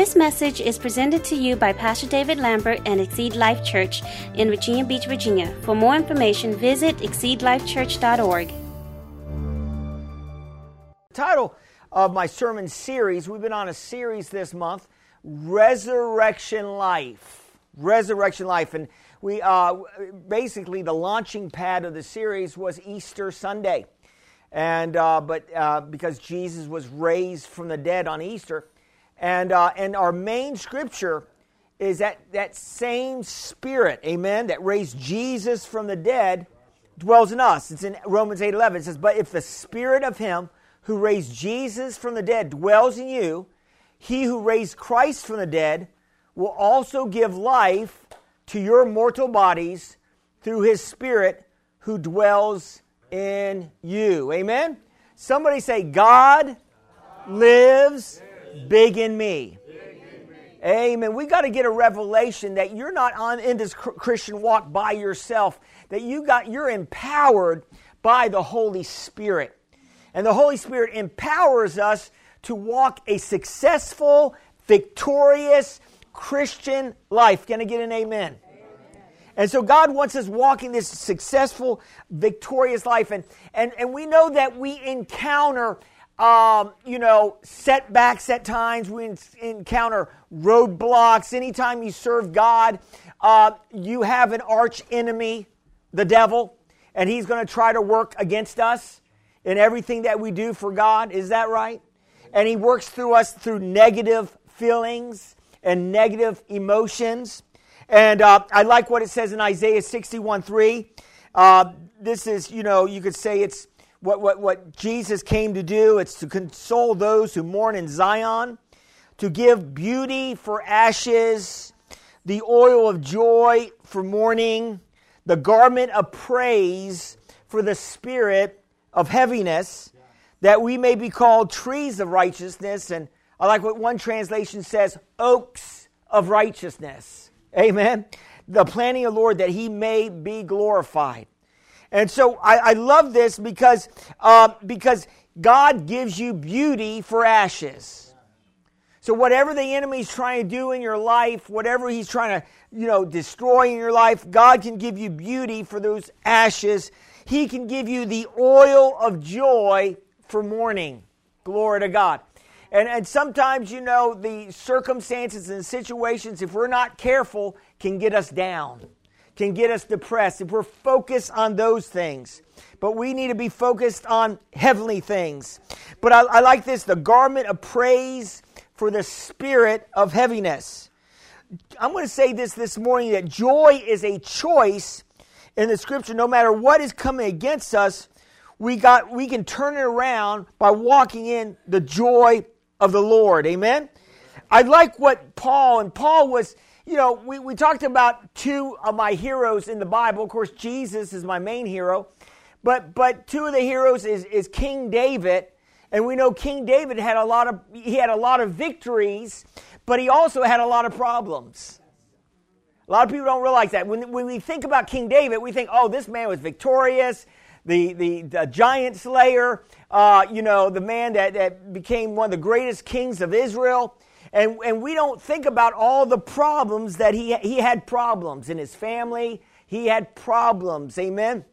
This message is presented to you by Pastor David Lambert and Exceed Life Church in Virginia Beach, Virginia. For more information, visit exceedlifechurch.org. The title of my sermon series, we've been on a series this month, Resurrection Life. Resurrection Life. And we uh, basically, the launching pad of the series was Easter Sunday. And, uh, but uh, because Jesus was raised from the dead on Easter, and, uh, and our main scripture is that, that same spirit, amen, that raised Jesus from the dead dwells in us. It's in Romans 8 11. It says, But if the spirit of him who raised Jesus from the dead dwells in you, he who raised Christ from the dead will also give life to your mortal bodies through his spirit who dwells in you. Amen? Somebody say, God lives big in me. Amen. We got to get a revelation that you're not on in this Christian walk by yourself. That you got you're empowered by the Holy Spirit. And the Holy Spirit empowers us to walk a successful, victorious Christian life. Can I get an amen? And so God wants us walking this successful, victorious life. And, and, and we know that we encounter um, you know, setbacks at times. We encounter roadblocks. Anytime you serve God, uh, you have an arch enemy, the devil, and he's going to try to work against us in everything that we do for God. Is that right? And he works through us through negative feelings and negative emotions. And uh, I like what it says in Isaiah 61 3. Uh, this is, you know, you could say it's what, what, what Jesus came to do. It's to console those who mourn in Zion, to give beauty for ashes, the oil of joy for mourning, the garment of praise for the spirit of heaviness, that we may be called trees of righteousness. And I like what one translation says oaks of righteousness. Amen. The planting of the Lord that he may be glorified. And so I, I love this because, uh, because God gives you beauty for ashes. So whatever the enemy's trying to do in your life, whatever he's trying to, you know, destroy in your life, God can give you beauty for those ashes. He can give you the oil of joy for mourning. Glory to God. And, and sometimes, you know, the circumstances and situations, if we're not careful, can get us down can get us depressed if we're focused on those things. But we need to be focused on heavenly things. But I, I like this the garment of praise for the spirit of heaviness. I'm going to say this this morning that joy is a choice in the scripture. No matter what is coming against us, we, got, we can turn it around by walking in the joy of the Lord. Amen? I like what Paul, and Paul was you know, we, we talked about two of my heroes in the Bible. Of course, Jesus is my main hero. But, but two of the heroes is, is King David. And we know King David had a lot of, he had a lot of victories, but he also had a lot of problems. A lot of people don't realize that. When, when we think about King David, we think, oh, this man was victorious, the, the, the giant slayer, uh, you know, the man that, that became one of the greatest kings of Israel. And, and we don't think about all the problems that he, he had problems in his family. He had problems. Amen.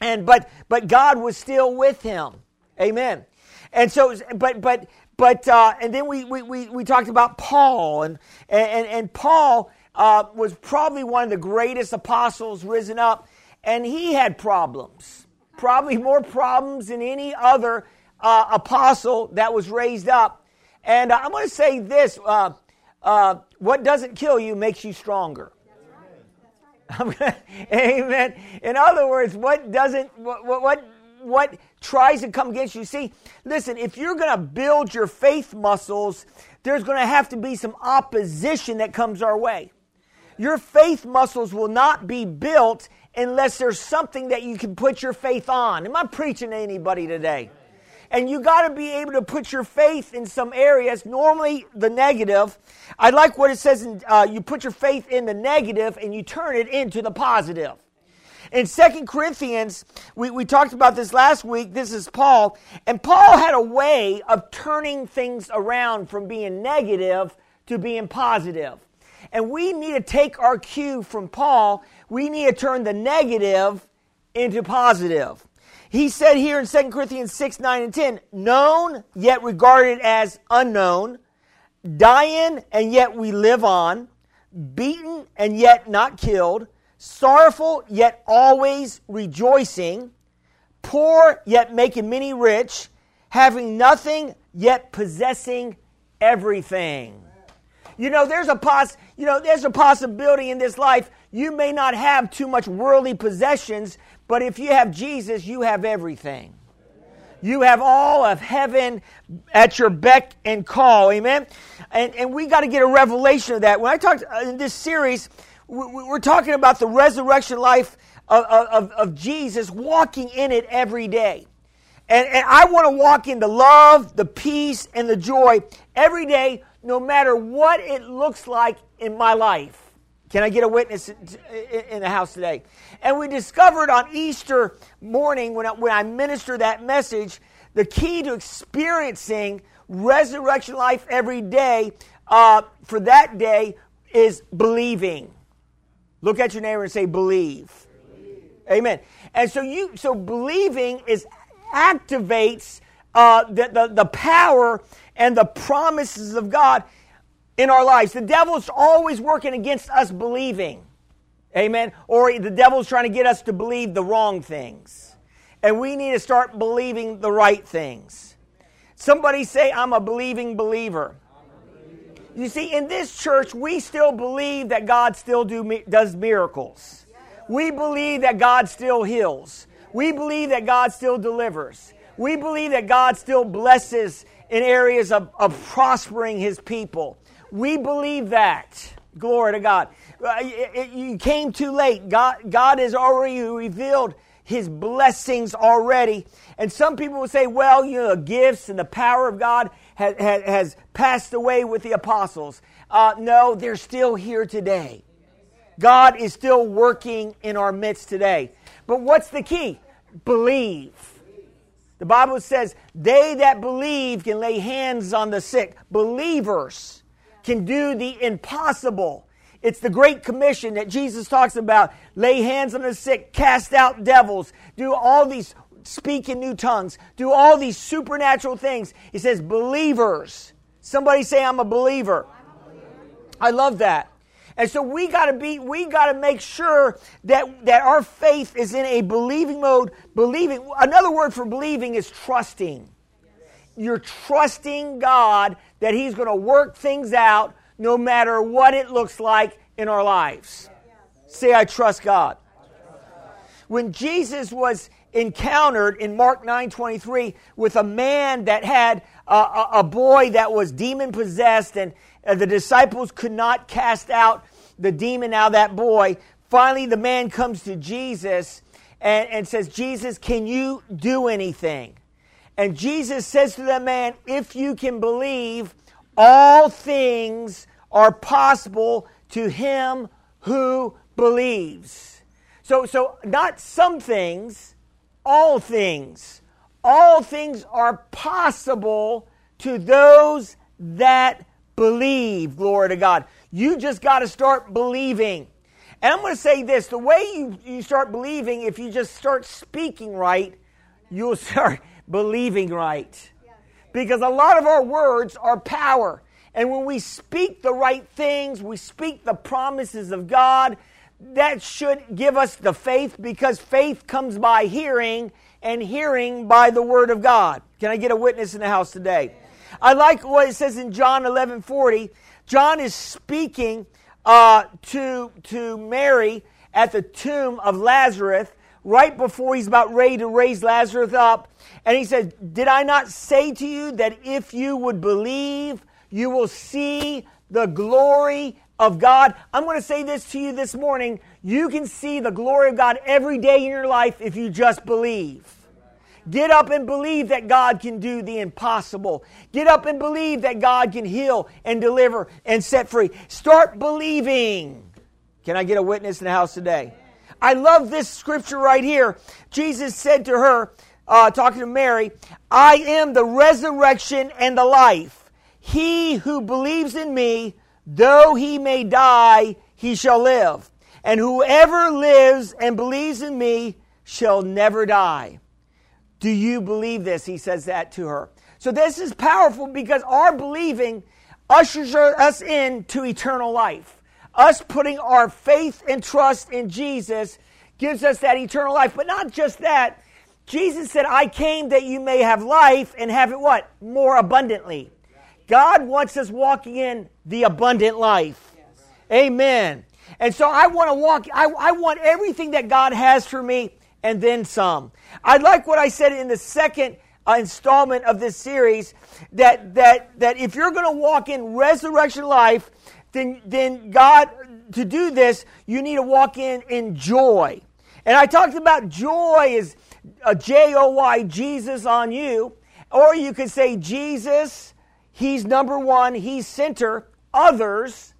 And but but God was still with him. Amen. And so but but but uh, and then we, we, we, we talked about Paul and and, and Paul uh, was probably one of the greatest apostles risen up, and he had problems, probably more problems than any other uh, apostle that was raised up. And I'm going to say this uh, uh, what doesn't kill you makes you stronger. Amen. In other words, what doesn't, what, what, what tries to come against you? See, listen, if you're going to build your faith muscles, there's going to have to be some opposition that comes our way. Your faith muscles will not be built unless there's something that you can put your faith on. Am I preaching to anybody today? And you got to be able to put your faith in some areas, normally the negative. I like what it says in, uh, you put your faith in the negative and you turn it into the positive. In Second Corinthians, we, we talked about this last week. This is Paul. And Paul had a way of turning things around from being negative to being positive. And we need to take our cue from Paul. We need to turn the negative into positive. He said here in 2 Corinthians 6, 9, and 10, known yet regarded as unknown, dying and yet we live on, beaten and yet not killed, sorrowful yet always rejoicing, poor yet making many rich, having nothing yet possessing everything. You know, there's a pos- you know, there's a possibility in this life you may not have too much worldly possessions, but if you have Jesus, you have everything. You have all of heaven at your beck and call. Amen. And, and we got to get a revelation of that. When I talked uh, in this series, we're talking about the resurrection life of, of, of Jesus, walking in it every day. And, and I want to walk in the love, the peace, and the joy every day, no matter what it looks like in my life. Can I get a witness in the house today? And we discovered on Easter morning, when I, when I ministered that message, the key to experiencing resurrection life every day uh, for that day is believing. Look at your neighbor and say, believe. believe. Amen. And so you, so believing is activates uh, the, the, the power and the promises of God in our lives. The devil's always working against us believing. Amen. Or the devil's trying to get us to believe the wrong things. And we need to start believing the right things. Somebody say, I'm a believing believer. You see, in this church, we still believe that God still do, does miracles. We believe that God still heals. We believe that God still delivers. We believe that God still blesses in areas of, of prospering his people. We believe that. Glory to God. Uh, you came too late. God, God has already revealed his blessings already. And some people will say, well, you know, the gifts and the power of God has, has, has passed away with the apostles. Uh, no, they're still here today. God is still working in our midst today. But what's the key? Believe. The Bible says, they that believe can lay hands on the sick. Believers can do the impossible. It's the Great Commission that Jesus talks about. Lay hands on the sick, cast out devils, do all these, speak in new tongues, do all these supernatural things. He says, believers. Somebody say, I'm a believer. I love that. And so we got to be we got to make sure that that our faith is in a believing mode. Believing another word for believing is trusting. You're trusting God that he's going to work things out no matter what it looks like in our lives. Say I trust God. When Jesus was encountered in Mark 9:23 with a man that had a, a, a boy that was demon possessed and the disciples could not cast out the demon out of that boy. Finally, the man comes to Jesus and, and says, Jesus, can you do anything? And Jesus says to that man, If you can believe, all things are possible to him who believes. So, so not some things, all things. All things are possible to those that believe. Glory to God. You just got to start believing. And I'm going to say this the way you, you start believing, if you just start speaking right, you'll start believing right. Because a lot of our words are power. And when we speak the right things, we speak the promises of God, that should give us the faith because faith comes by hearing and hearing by the word of God. Can I get a witness in the house today? I like what it says in John 11 40. John is speaking uh, to, to Mary at the tomb of Lazarus right before he's about ready to raise Lazarus up. And he says, Did I not say to you that if you would believe, you will see the glory of God? I'm going to say this to you this morning. You can see the glory of God every day in your life if you just believe. Get up and believe that God can do the impossible. Get up and believe that God can heal and deliver and set free. Start believing. Can I get a witness in the house today? I love this scripture right here. Jesus said to her, uh, talking to Mary, I am the resurrection and the life. He who believes in me, though he may die, he shall live. And whoever lives and believes in me shall never die. Do you believe this? He says that to her. So this is powerful because our believing ushers us into eternal life. Us putting our faith and trust in Jesus gives us that eternal life. But not just that. Jesus said, I came that you may have life and have it what? More abundantly. God wants us walking in the abundant life. Amen. And so I want to walk, I, I want everything that God has for me and then some. I like what I said in the second uh, installment of this series that, that, that if you're going to walk in resurrection life, then, then God, to do this, you need to walk in in joy. And I talked about joy is a J O Y, Jesus on you. Or you could say Jesus, He's number one, He's center. Others,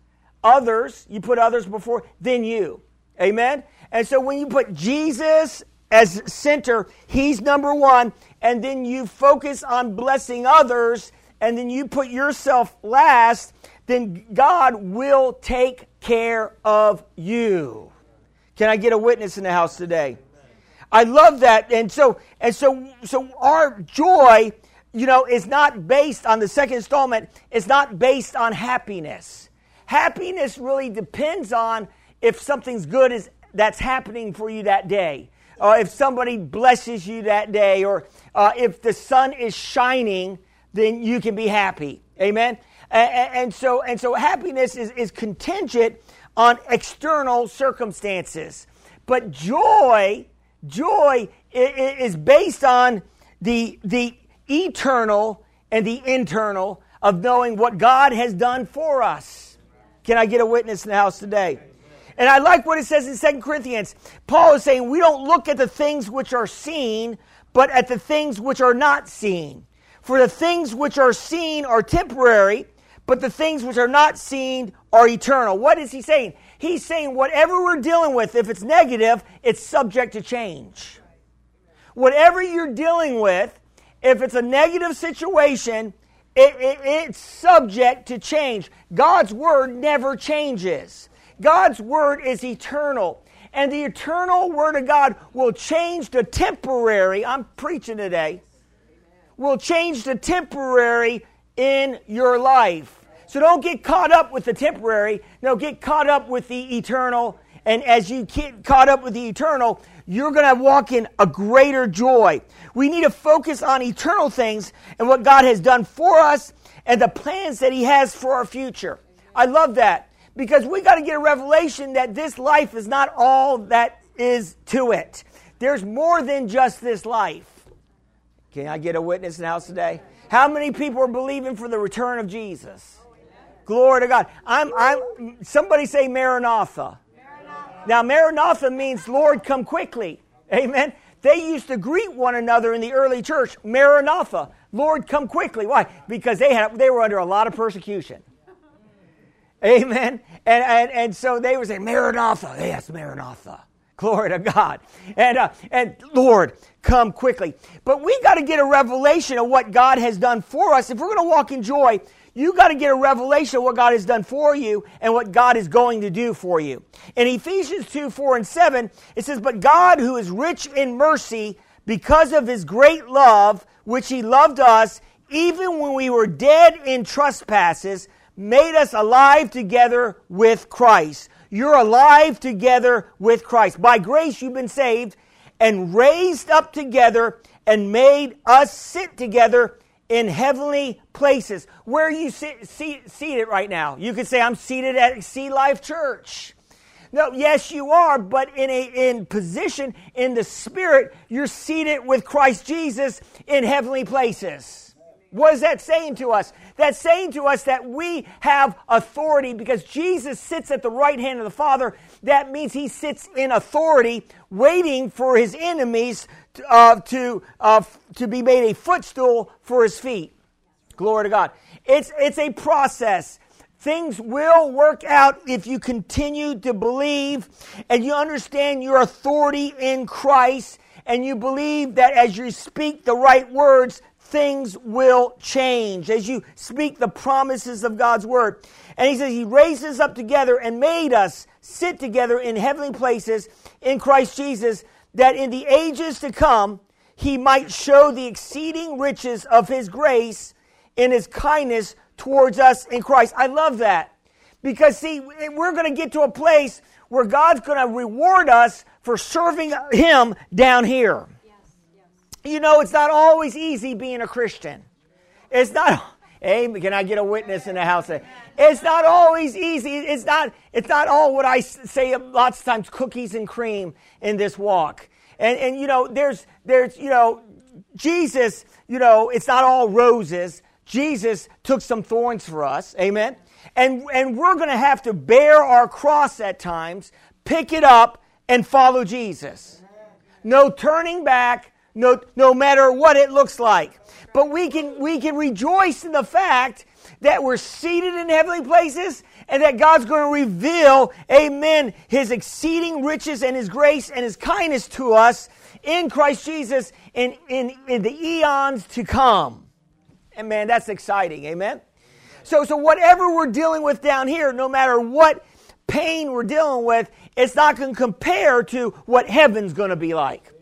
others, you put others before, then you. Amen? And so when you put Jesus as center, He's number one, and then you focus on blessing others, and then you put yourself last, then God will take care of you. Can I get a witness in the house today? I love that. And so and so so our joy, you know, is not based on the second installment, it's not based on happiness. Happiness really depends on if something's good is that's happening for you that day. Or if somebody blesses you that day, or uh, if the sun is shining, then you can be happy. Amen. And, and so, and so, happiness is, is contingent on external circumstances, but joy, joy is based on the the eternal and the internal of knowing what God has done for us. Can I get a witness in the house today? And I like what it says in Second Corinthians. Paul is saying we don't look at the things which are seen, but at the things which are not seen. For the things which are seen are temporary, but the things which are not seen are eternal. What is he saying? He's saying whatever we're dealing with, if it's negative, it's subject to change. Whatever you're dealing with, if it's a negative situation, it, it, it's subject to change. God's word never changes. God's word is eternal. And the eternal word of God will change the temporary. I'm preaching today. Will change the temporary in your life. So don't get caught up with the temporary. No, get caught up with the eternal. And as you get caught up with the eternal, you're going to walk in a greater joy. We need to focus on eternal things and what God has done for us and the plans that He has for our future. I love that because we got to get a revelation that this life is not all that is to it. There's more than just this life. Can I get a witness in the house today? How many people are believing for the return of Jesus? Glory to God. I'm, I'm, somebody say Maranatha. Maranatha. Now, Maranatha means Lord, come quickly. Amen. They used to greet one another in the early church, Maranatha, Lord, come quickly. Why? Because they, had, they were under a lot of persecution. Amen. And, and, and so they would say, Maranatha. Yes, Maranatha. Glory to God. And, uh, and Lord, come quickly. But we got to get a revelation of what God has done for us. If we're going to walk in joy, you got to get a revelation of what God has done for you and what God is going to do for you. In Ephesians 2 4 and 7, it says, But God, who is rich in mercy, because of his great love, which he loved us, even when we were dead in trespasses, made us alive together with Christ. You're alive together with Christ. By grace, you've been saved and raised up together and made us sit together in heavenly places. Where you sit, seat, seated right now? You could say, I'm seated at Exceed Life Church. No, yes, you are, but in a in position in the spirit, you're seated with Christ Jesus in heavenly places. What is that saying to us? That's saying to us that we have authority because Jesus sits at the right hand of the Father. That means he sits in authority, waiting for his enemies uh, to, uh, to be made a footstool for his feet. Glory to God. It's, it's a process. Things will work out if you continue to believe and you understand your authority in Christ and you believe that as you speak the right words, things will change as you speak the promises of God's word. And he says, He raised us up together and made us sit together in heavenly places in Christ Jesus, that in the ages to come, He might show the exceeding riches of His grace in His kindness towards us in Christ. I love that. Because, see, we're going to get to a place where God's going to reward us for serving Him down here. You know, it's not always easy being a Christian. It's not. Hey, can I get a witness in the house? It's not always easy. It's not. It's not all what I say. Lots of times, cookies and cream in this walk. And and you know, there's there's you know, Jesus. You know, it's not all roses. Jesus took some thorns for us. Amen. And, and we're going to have to bear our cross at times, pick it up, and follow Jesus. No turning back, no, no matter what it looks like. But we can, we can rejoice in the fact that we're seated in heavenly places and that God's going to reveal, amen, his exceeding riches and his grace and his kindness to us in Christ Jesus in, in, in the eons to come. And man, that's exciting. Amen. So, so whatever we're dealing with down here, no matter what pain we're dealing with, it's not going to compare to what heaven's going to be like.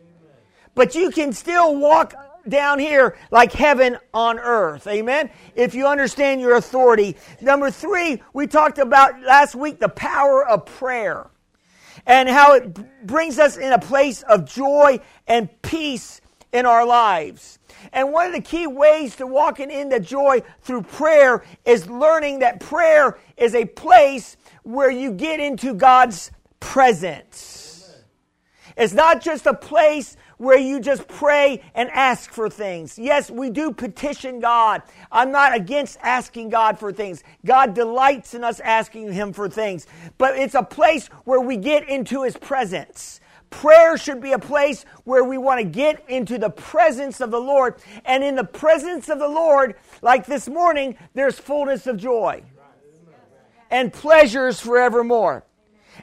But you can still walk down here like heaven on earth. Amen. If you understand your authority. Number three, we talked about last week the power of prayer and how it brings us in a place of joy and peace in our lives. And one of the key ways to walking into joy through prayer is learning that prayer is a place where you get into God's presence. It's not just a place where you just pray and ask for things. Yes, we do petition God. I'm not against asking God for things. God delights in us asking Him for things. But it's a place where we get into His presence. Prayer should be a place where we want to get into the presence of the Lord. And in the presence of the Lord, like this morning, there's fullness of joy and pleasures forevermore.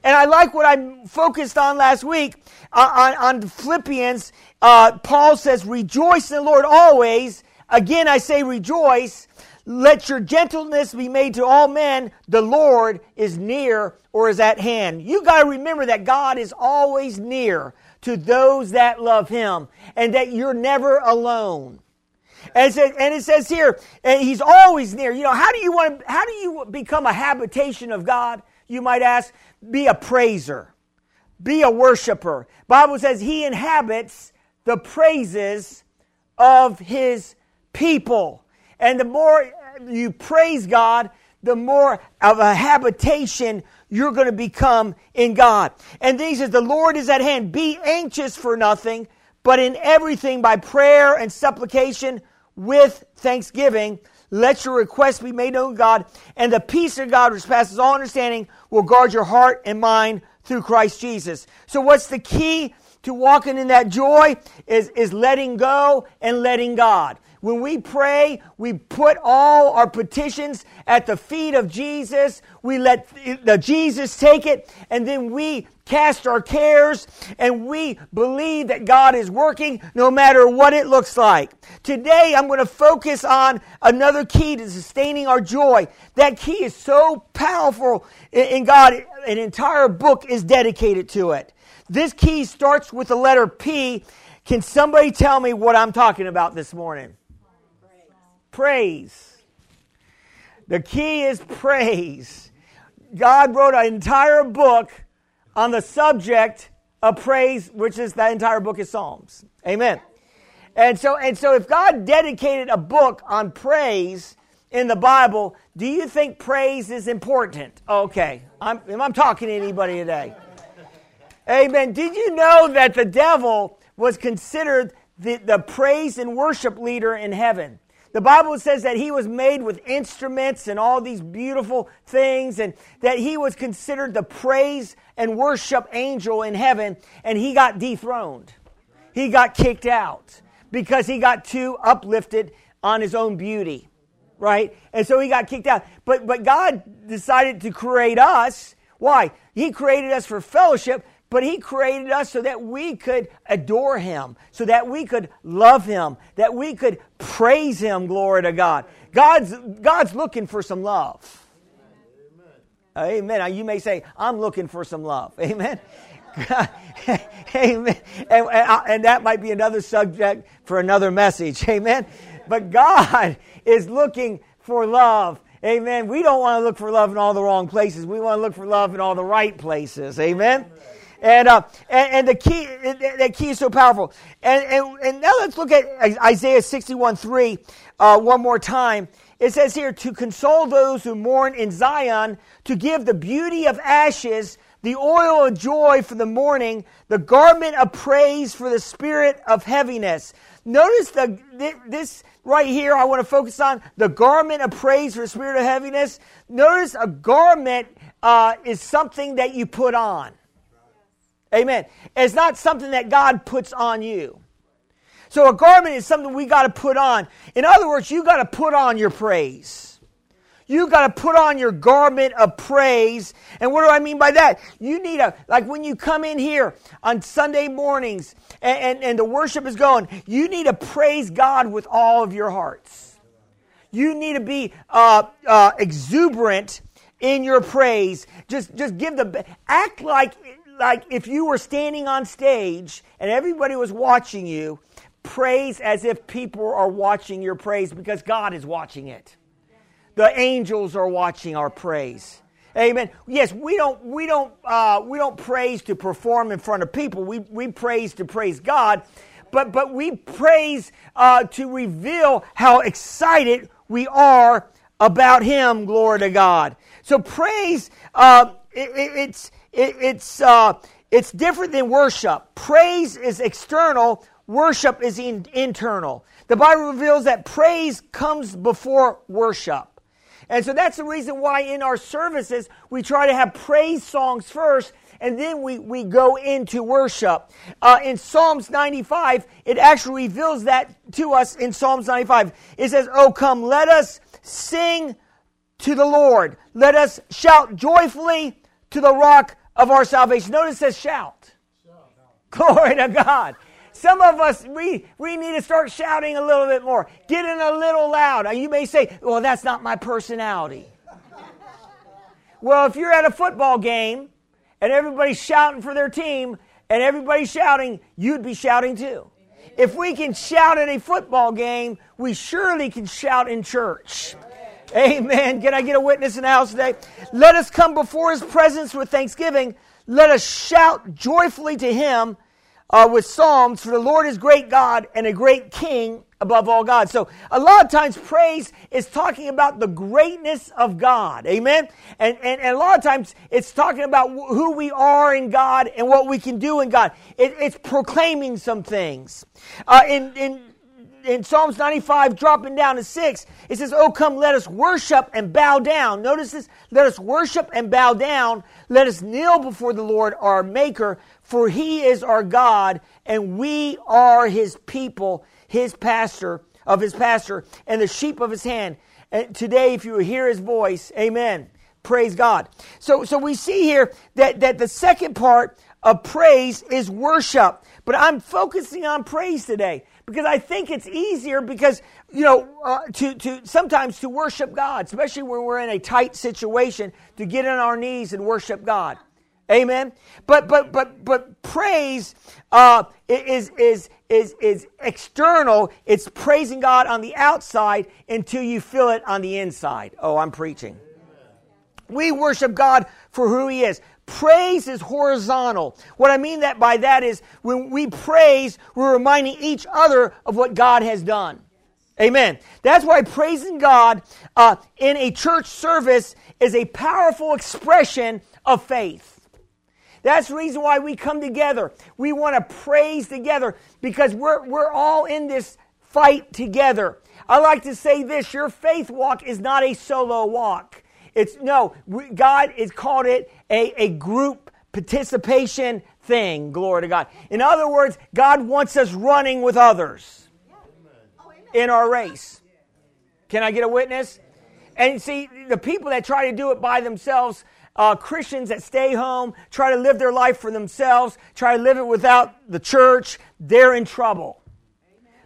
And I like what I focused on last week uh, on, on, Philippians. Uh, Paul says, Rejoice in the Lord always. Again, I say rejoice. Let your gentleness be made to all men. The Lord is near or is at hand. You got to remember that God is always near to those that love Him and that you're never alone. And it says, and it says here, and He's always near. You know, how do you want how do you become a habitation of God? You might ask, be a praiser, be a worshiper. Bible says He inhabits the praises of His people. And the more you praise God, the more of a habitation you're going to become in God. And then he says, The Lord is at hand. Be anxious for nothing, but in everything by prayer and supplication with thanksgiving. Let your requests be made known to God, and the peace of God, which passes all understanding, will guard your heart and mind through Christ Jesus. So, what's the key to walking in that joy? Is, is letting go and letting God. When we pray, we put all our petitions at the feet of Jesus. We let the Jesus take it, and then we cast our cares and we believe that God is working no matter what it looks like. Today, I'm going to focus on another key to sustaining our joy. That key is so powerful in God, an entire book is dedicated to it. This key starts with the letter P. Can somebody tell me what I'm talking about this morning? Praise. The key is praise. God wrote an entire book on the subject of praise, which is that entire book is Psalms. Amen. And so, and so if God dedicated a book on praise in the Bible, do you think praise is important? Okay. I'm, I'm talking to anybody today. Amen. Did you know that the devil was considered the, the praise and worship leader in heaven? The Bible says that he was made with instruments and all these beautiful things, and that he was considered the praise and worship angel in heaven, and he got dethroned. He got kicked out because he got too uplifted on his own beauty, right? And so he got kicked out. But, but God decided to create us. Why? He created us for fellowship, but He created us so that we could adore Him, so that we could love Him, that we could praise Him. Glory to God. God's, God's looking for some love. Amen. Now, you may say, I'm looking for some love. Amen. Amen. And, uh, and, that might be another subject for another message. Amen. But God is looking for love. Amen. We don't want to look for love in all the wrong places. We want to look for love in all the right places. Amen. And, uh, and, and the key that key is so powerful. And, and, and now let's look at Isaiah 61 3 uh, one more time. It says here to console those who mourn in Zion, to give the beauty of ashes, the oil of joy for the mourning, the garment of praise for the spirit of heaviness. Notice the this right here. I want to focus on the garment of praise for the spirit of heaviness. Notice a garment uh, is something that you put on. Amen. It's not something that God puts on you. So a garment is something we got to put on. In other words, you got to put on your praise. You got to put on your garment of praise. And what do I mean by that? You need a, like when you come in here on Sunday mornings and, and, and the worship is going, you need to praise God with all of your hearts. You need to be uh, uh, exuberant in your praise. Just, just give the, act like, like if you were standing on stage and everybody was watching you praise as if people are watching your praise because God is watching it. The angels are watching our praise. Amen. Yes, we don't we don't uh, we don't praise to perform in front of people. We we praise to praise God, but but we praise uh, to reveal how excited we are about Him. Glory to God. So praise uh, it, it's it, it's uh, it's different than worship. Praise is external. Worship is in, internal. The Bible reveals that praise comes before worship. And so that's the reason why in our services we try to have praise songs first and then we, we go into worship. Uh, in Psalms 95, it actually reveals that to us in Psalms 95. It says, Oh, come, let us sing to the Lord. Let us shout joyfully to the rock of our salvation. Notice it says shout. Glory to God. Some of us, we, we need to start shouting a little bit more, getting a little loud. You may say, well, that's not my personality. well, if you're at a football game and everybody's shouting for their team and everybody's shouting, you'd be shouting too. If we can shout at a football game, we surely can shout in church. Amen. Can I get a witness in the house today? Let us come before his presence with thanksgiving. Let us shout joyfully to him uh, with Psalms, for the Lord is great God and a great King above all gods. So a lot of times praise is talking about the greatness of God. Amen? And, and, and a lot of times it's talking about who we are in God and what we can do in God. It, it's proclaiming some things. Uh, in, in, in Psalms 95, dropping down to 6, it says, Oh, come, let us worship and bow down. Notice this. Let us worship and bow down. Let us kneel before the Lord our Maker, for he is our God, and we are his people, his pastor, of his pastor, and the sheep of his hand. And today, if you hear his voice, amen. Praise God. So, so we see here that, that the second part of praise is worship. But I'm focusing on praise today because I think it's easier because, you know, uh, to, to sometimes to worship God, especially when we're in a tight situation, to get on our knees and worship God. Amen. But but but but praise uh, is is is is external. It's praising God on the outside until you feel it on the inside. Oh, I'm preaching. We worship God for who He is. Praise is horizontal. What I mean that by that is when we praise, we're reminding each other of what God has done. Amen. That's why praising God uh, in a church service is a powerful expression of faith. That's the reason why we come together. We want to praise together because we're, we're all in this fight together. I like to say this your faith walk is not a solo walk. It's no, God has called it a, a group participation thing. Glory to God. In other words, God wants us running with others in our race. Can I get a witness? And see, the people that try to do it by themselves, uh, Christians that stay home, try to live their life for themselves, try to live it without the church, they're in trouble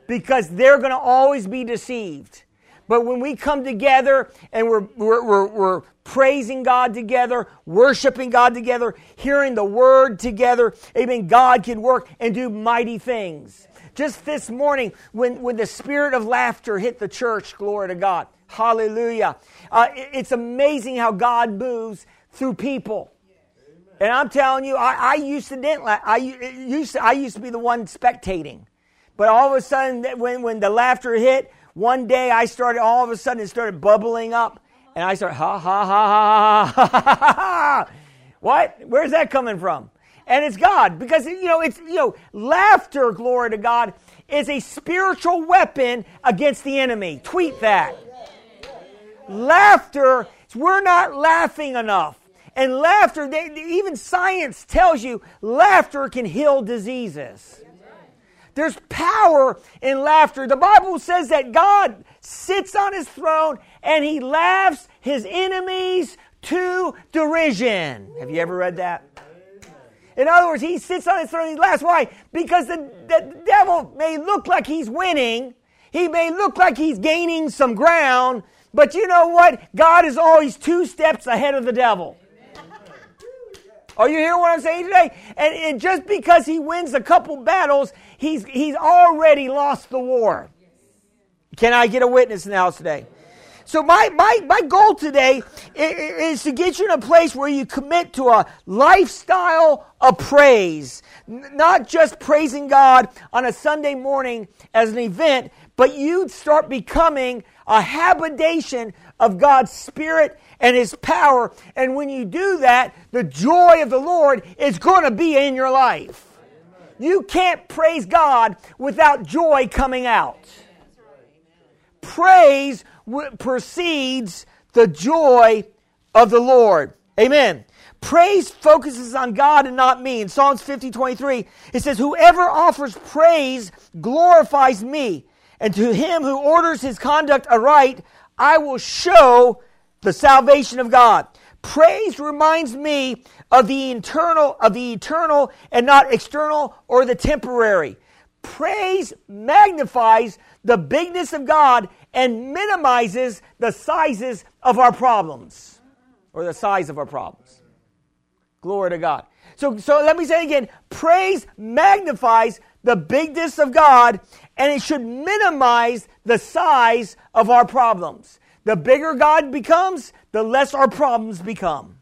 because they're going to always be deceived. But when we come together and we're, we're, we're, we're, praising God together, worshiping God together, hearing the word together, amen, God can work and do mighty things. Just this morning, when, when the spirit of laughter hit the church, glory to God. Hallelujah. Uh, it, it's amazing how God moves through people. And I'm telling you, I, I used to didn't I used to, I used to be the one spectating. But all of a sudden, when, when the laughter hit, one day I started, all of a sudden, it started bubbling up. And I started, ha, ha, ha, ha, ha, ha, ha, ha. What? Where's that coming from? And it's God. Because, you know, it's, you know, laughter, glory to God, is a spiritual weapon against the enemy. Tweet that. Laughter, we're not laughing enough. And laughter, they, even science tells you laughter can heal diseases. There's power in laughter. The Bible says that God sits on his throne and he laughs his enemies to derision. Have you ever read that? In other words, he sits on his throne and he laughs. Why? Because the, the devil may look like he's winning, he may look like he's gaining some ground, but you know what? God is always two steps ahead of the devil. Are you hearing what I'm saying today? And, and just because he wins a couple battles, he's, he's already lost the war. Can I get a witness in the house today? So my, my, my goal today is to get you in a place where you commit to a lifestyle of praise. Not just praising God on a Sunday morning as an event, but you start becoming a habitation of God's Spirit and His power. And when you do that, the joy of the Lord is going to be in your life. You can't praise God without joy coming out. Praise precedes the joy of the Lord. Amen. Praise focuses on God and not me. In Psalms 50, 23, it says, Whoever offers praise glorifies me, and to him who orders his conduct aright, I will show the salvation of God. Praise reminds me of the internal, of the eternal and not external or the temporary. Praise magnifies the bigness of God and minimizes the sizes of our problems or the size of our problems. Glory to God. So, so let me say again praise magnifies the bigness of God and it should minimize the size of our problems. The bigger God becomes, the less our problems become.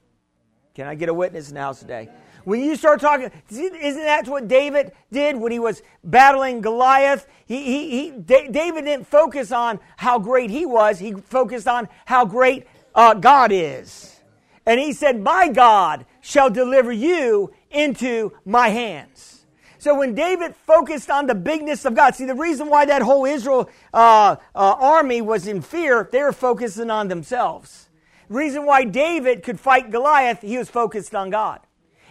Can I get a witness in the house today? When you start talking, isn't that what David did when he was battling Goliath? He, he, he, David didn't focus on how great he was, he focused on how great uh, God is. And he said, My God shall deliver you into my hands. So when David focused on the bigness of God, see the reason why that whole Israel uh, uh, army was in fear, they were focusing on themselves. Reason why David could fight Goliath, he was focused on God.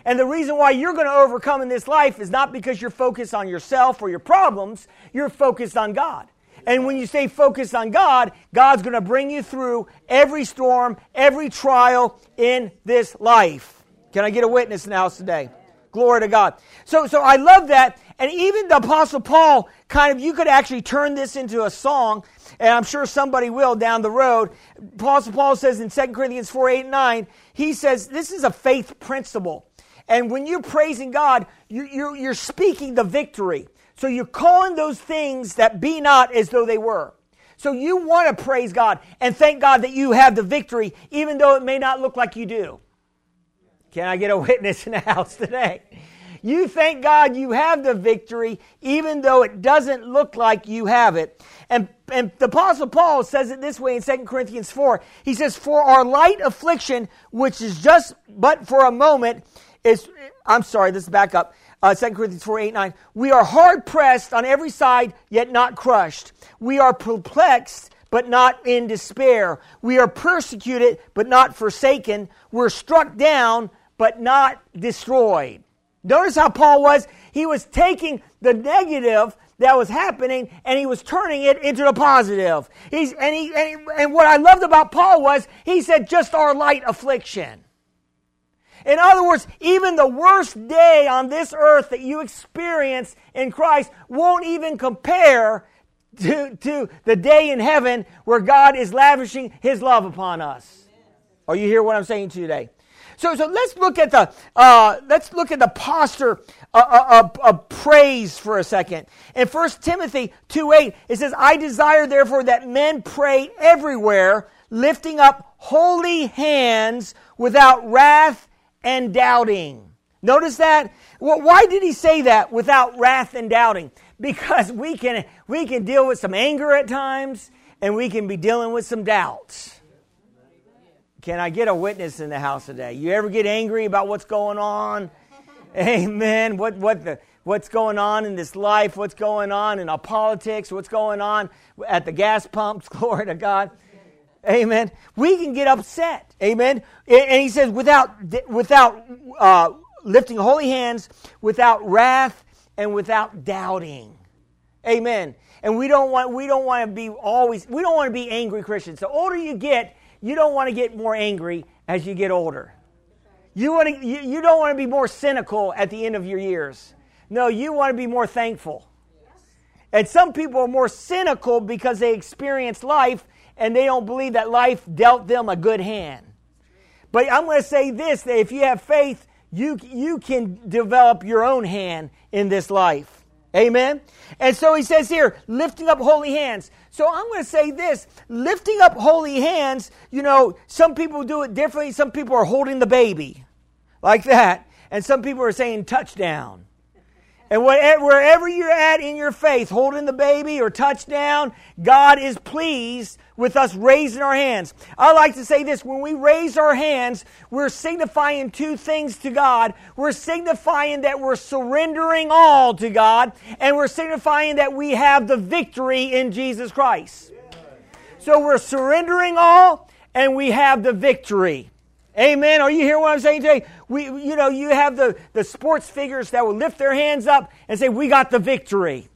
And the reason why you're going to overcome in this life is not because you're focused on yourself or your problems, you're focused on God. And when you stay focused on God, God's going to bring you through every storm, every trial in this life. Can I get a witness in the house today? Glory to God. So, so I love that. And even the Apostle Paul, kind of, you could actually turn this into a song, and I'm sure somebody will down the road. Apostle Paul says in 2 Corinthians 4 8 9, he says, This is a faith principle. And when you're praising God, you, you're, you're speaking the victory. So you're calling those things that be not as though they were. So you want to praise God and thank God that you have the victory, even though it may not look like you do. Can I get a witness in the house today? You thank God you have the victory, even though it doesn't look like you have it. And, and the Apostle Paul says it this way in 2 Corinthians 4. He says, For our light affliction, which is just but for a moment, is, I'm sorry, this is back up. Uh, 2 Corinthians 4, 8, 9. We are hard pressed on every side, yet not crushed. We are perplexed, but not in despair. We are persecuted, but not forsaken. We're struck down, but not destroyed. Notice how Paul was. He was taking the negative that was happening and he was turning it into the positive. He's, and, he, and, he, and what I loved about Paul was he said, just our light affliction. In other words, even the worst day on this earth that you experience in Christ won't even compare to, to the day in heaven where God is lavishing his love upon us. Are you hear what I'm saying to you today? So, so let's look at the uh, let's look at the posture of, of, of, praise for a second. In 1 Timothy 2 8, it says, I desire therefore that men pray everywhere, lifting up holy hands without wrath and doubting. Notice that? Well, why did he say that without wrath and doubting? Because we can, we can deal with some anger at times and we can be dealing with some doubts. Can I get a witness in the house today? You ever get angry about what's going on? Amen. What, what the, what's going on in this life? What's going on in our politics? What's going on at the gas pumps? Glory to God. Amen. We can get upset. Amen. And he says, without, without uh, lifting holy hands, without wrath, and without doubting. Amen. And we don't want we don't want to be always we don't want to be angry Christians. The older you get, you don't want to get more angry as you get older. You, want to, you, don't want to be more cynical at the end of your years. No, you want to be more thankful. And some people are more cynical because they experience life and they don't believe that life dealt them a good hand. But I'm going to say this that if you have faith, you, you can develop your own hand in this life. Amen? And so he says here, lifting up holy hands. So I'm going to say this lifting up holy hands, you know, some people do it differently. Some people are holding the baby like that. And some people are saying touchdown. And wherever you're at in your faith, holding the baby or touchdown, God is pleased with us raising our hands. I like to say this when we raise our hands, we're signifying two things to God. We're signifying that we're surrendering all to God, and we're signifying that we have the victory in Jesus Christ. So we're surrendering all, and we have the victory. Amen. Are you hearing what I'm saying today? We, you know, you have the, the sports figures that will lift their hands up and say, "We got the victory."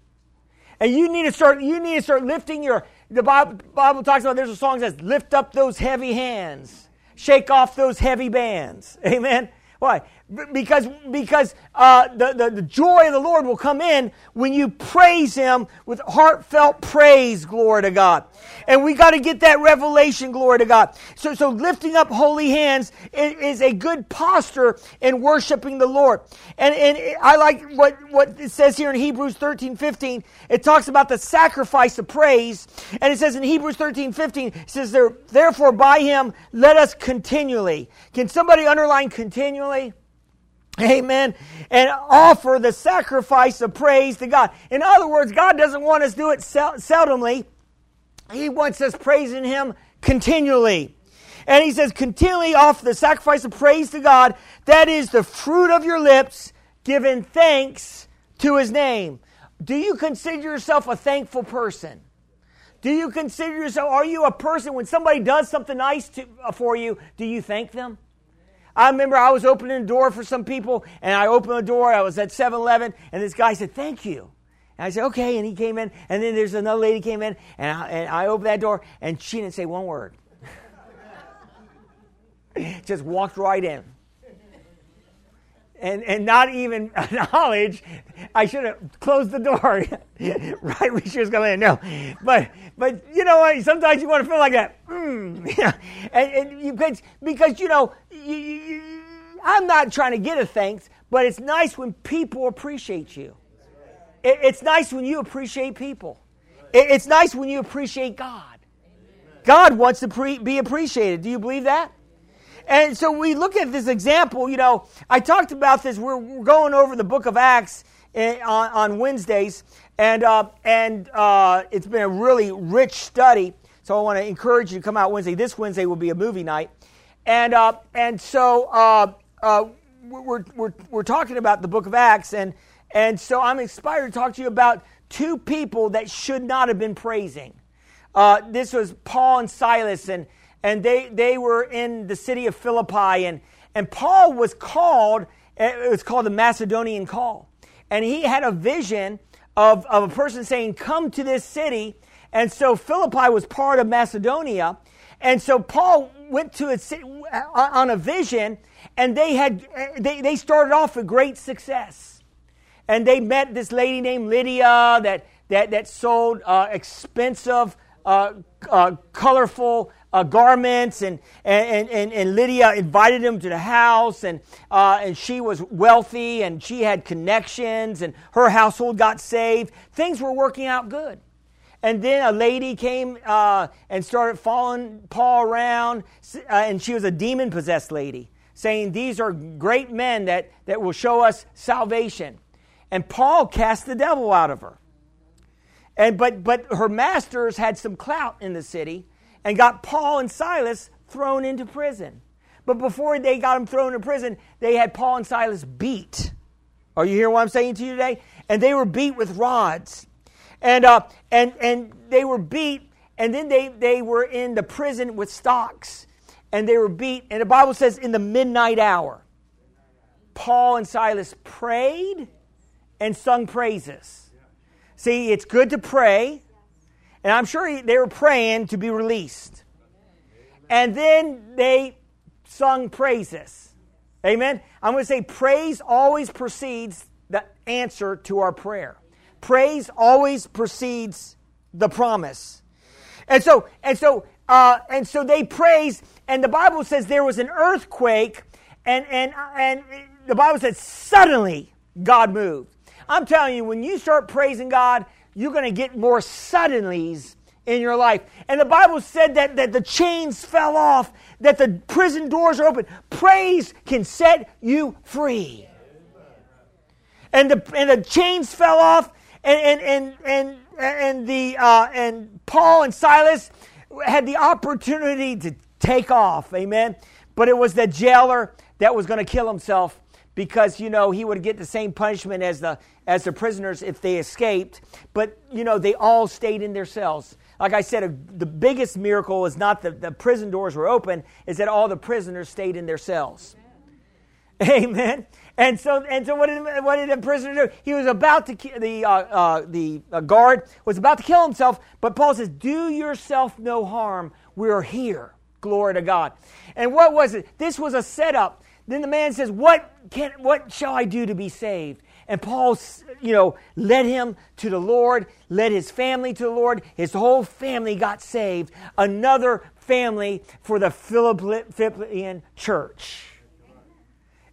And you need to start. You need to start lifting your. The Bible, Bible talks about. There's a song that says, "Lift up those heavy hands, shake off those heavy bands." Amen. Why? Because, because uh, the, the, the, joy of the Lord will come in when you praise Him with heartfelt praise, glory to God. And we got to get that revelation, glory to God. So, so lifting up holy hands is, a good posture in worshiping the Lord. And, and I like what, what it says here in Hebrews 13, 15. It talks about the sacrifice of praise. And it says in Hebrews 13, 15, it says, Therefore by Him let us continually. Can somebody underline continually? Amen. And offer the sacrifice of praise to God. In other words, God doesn't want us to do it sel- seldomly. He wants us praising Him continually. And He says, continually offer the sacrifice of praise to God. That is the fruit of your lips, giving thanks to His name. Do you consider yourself a thankful person? Do you consider yourself, are you a person when somebody does something nice to, uh, for you, do you thank them? I remember I was opening a door for some people, and I opened the door. I was at 7 Eleven, and this guy said, Thank you. And I said, Okay. And he came in, and then there's another lady came in, and I, and I opened that door, and she didn't say one word. Just walked right in. And, and not even acknowledge, I should have closed the door right when she was coming in. No, but but you know what? Sometimes you want to feel like that. Mm. and, and you, because, because you know you, you, I'm not trying to get a thanks, but it's nice when people appreciate you. It, it's nice when you appreciate people. It, it's nice when you appreciate God. God wants to pre- be appreciated. Do you believe that? And so we look at this example. You know, I talked about this. We're, we're going over the book of Acts in, eh, on, on, Wednesdays, and uh, and uh, it's been a really rich study. So I want to encourage you to come out Wednesday. This Wednesday will be a movie night. And, uh, and so uh, uh, we're, we're, we're talking about the book of Acts, and, and so I'm inspired to talk to you about two people that should not have been praising. Uh, this was Paul and Silas, and, and they, they were in the city of Philippi, and, and Paul was called, it was called the Macedonian call. And he had a vision of, of a person saying, Come to this city. And so Philippi was part of Macedonia. and so Paul went to a on a vision, and they had they, they started off with great success, and they met this lady named Lydia that that that sold uh, expensive, uh, uh, colorful uh, garments, and, and, and, and Lydia invited him to the house, and, uh, and she was wealthy, and she had connections, and her household got saved. Things were working out good. And then a lady came uh, and started following Paul around, uh, and she was a demon possessed lady, saying, These are great men that, that will show us salvation. And Paul cast the devil out of her. And, but, but her masters had some clout in the city, and got Paul and Silas thrown into prison. But before they got them thrown in prison, they had Paul and Silas beat. Are you hearing what I'm saying to you today? And they were beat with rods. And, uh, and, and they were beat, and then they, they were in the prison with stocks. And they were beat. And the Bible says in the midnight hour, Paul and Silas prayed and sung praises. See, it's good to pray and I'm sure they were praying to be released. And then they sung praises. Amen. I'm going to say praise always precedes the answer to our prayer. Praise always precedes the promise. And so, and so, uh, and so they praise, and the Bible says there was an earthquake, and and and the Bible says suddenly God moved. I'm telling you, when you start praising God, you're going to get more suddenlies in your life. And the Bible said that, that the chains fell off, that the prison doors are open. Praise can set you free. And the, and the chains fell off, and, and, and, and, and, the, uh, and Paul and Silas had the opportunity to take off. Amen. But it was the jailer that was going to kill himself because you know he would get the same punishment as the as the prisoners if they escaped but you know they all stayed in their cells. Like i said the biggest miracle is not that the prison doors were open is that all the prisoners stayed in their cells. Amen, amen. and so and so what did what did the prisoner do? He was about to the uh, uh, the uh, guard was about to kill himself but paul says do yourself no harm. We're here. Glory to god. And what was it? This was a setup. Then the man says, What, can, what shall I do to be saved? And Paul, you know, led him to the Lord, led his family to the Lord. His whole family got saved. Another family for the Philippian church.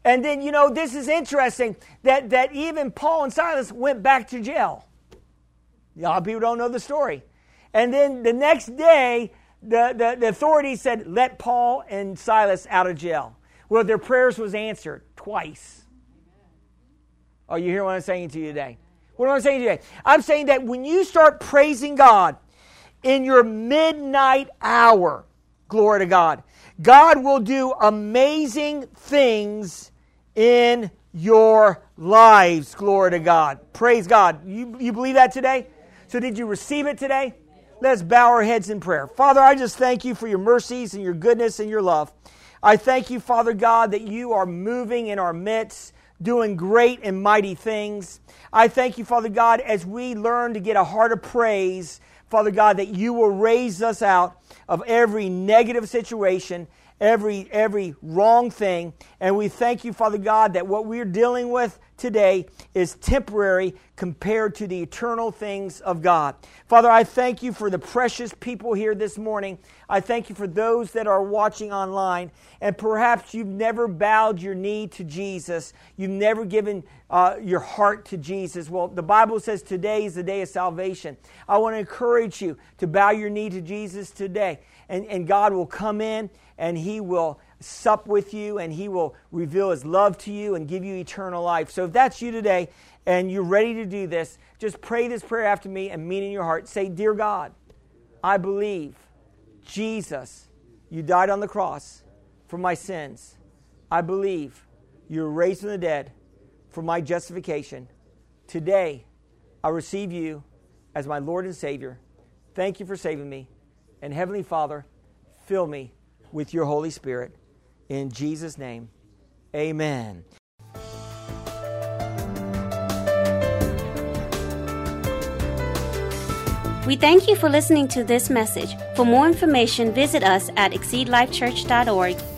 And then, you know, this is interesting that, that even Paul and Silas went back to jail. A lot of people don't know the story. And then the next day, the, the, the authorities said, let Paul and Silas out of jail. Well, their prayers was answered twice. Are you hearing what I'm saying to you today? What am I saying today? I'm saying that when you start praising God in your midnight hour, glory to God, God will do amazing things in your lives. Glory to God. Praise God. You, you believe that today? So, did you receive it today? Let's bow our heads in prayer. Father, I just thank you for your mercies and your goodness and your love. I thank you, Father God, that you are moving in our midst, doing great and mighty things. I thank you, Father God, as we learn to get a heart of praise, Father God, that you will raise us out of every negative situation, every every wrong thing. And we thank you, Father God, that what we're dealing with today is temporary compared to the eternal things of God. Father, I thank you for the precious people here this morning. I thank you for those that are watching online. And perhaps you've never bowed your knee to Jesus, you've never given uh, your heart to Jesus. Well, the Bible says today is the day of salvation. I want to encourage you to bow your knee to Jesus today. And, and God will come in and He will sup with you and he will reveal his love to you and give you eternal life. So if that's you today and you're ready to do this, just pray this prayer after me and mean in your heart. Say, Dear God, I believe Jesus, you died on the cross for my sins. I believe you were raised from the dead for my justification. Today, I receive you as my Lord and Savior. Thank you for saving me. And Heavenly Father, fill me with your Holy Spirit. In Jesus' name, amen. We thank you for listening to this message. For more information, visit us at exceedlifechurch.org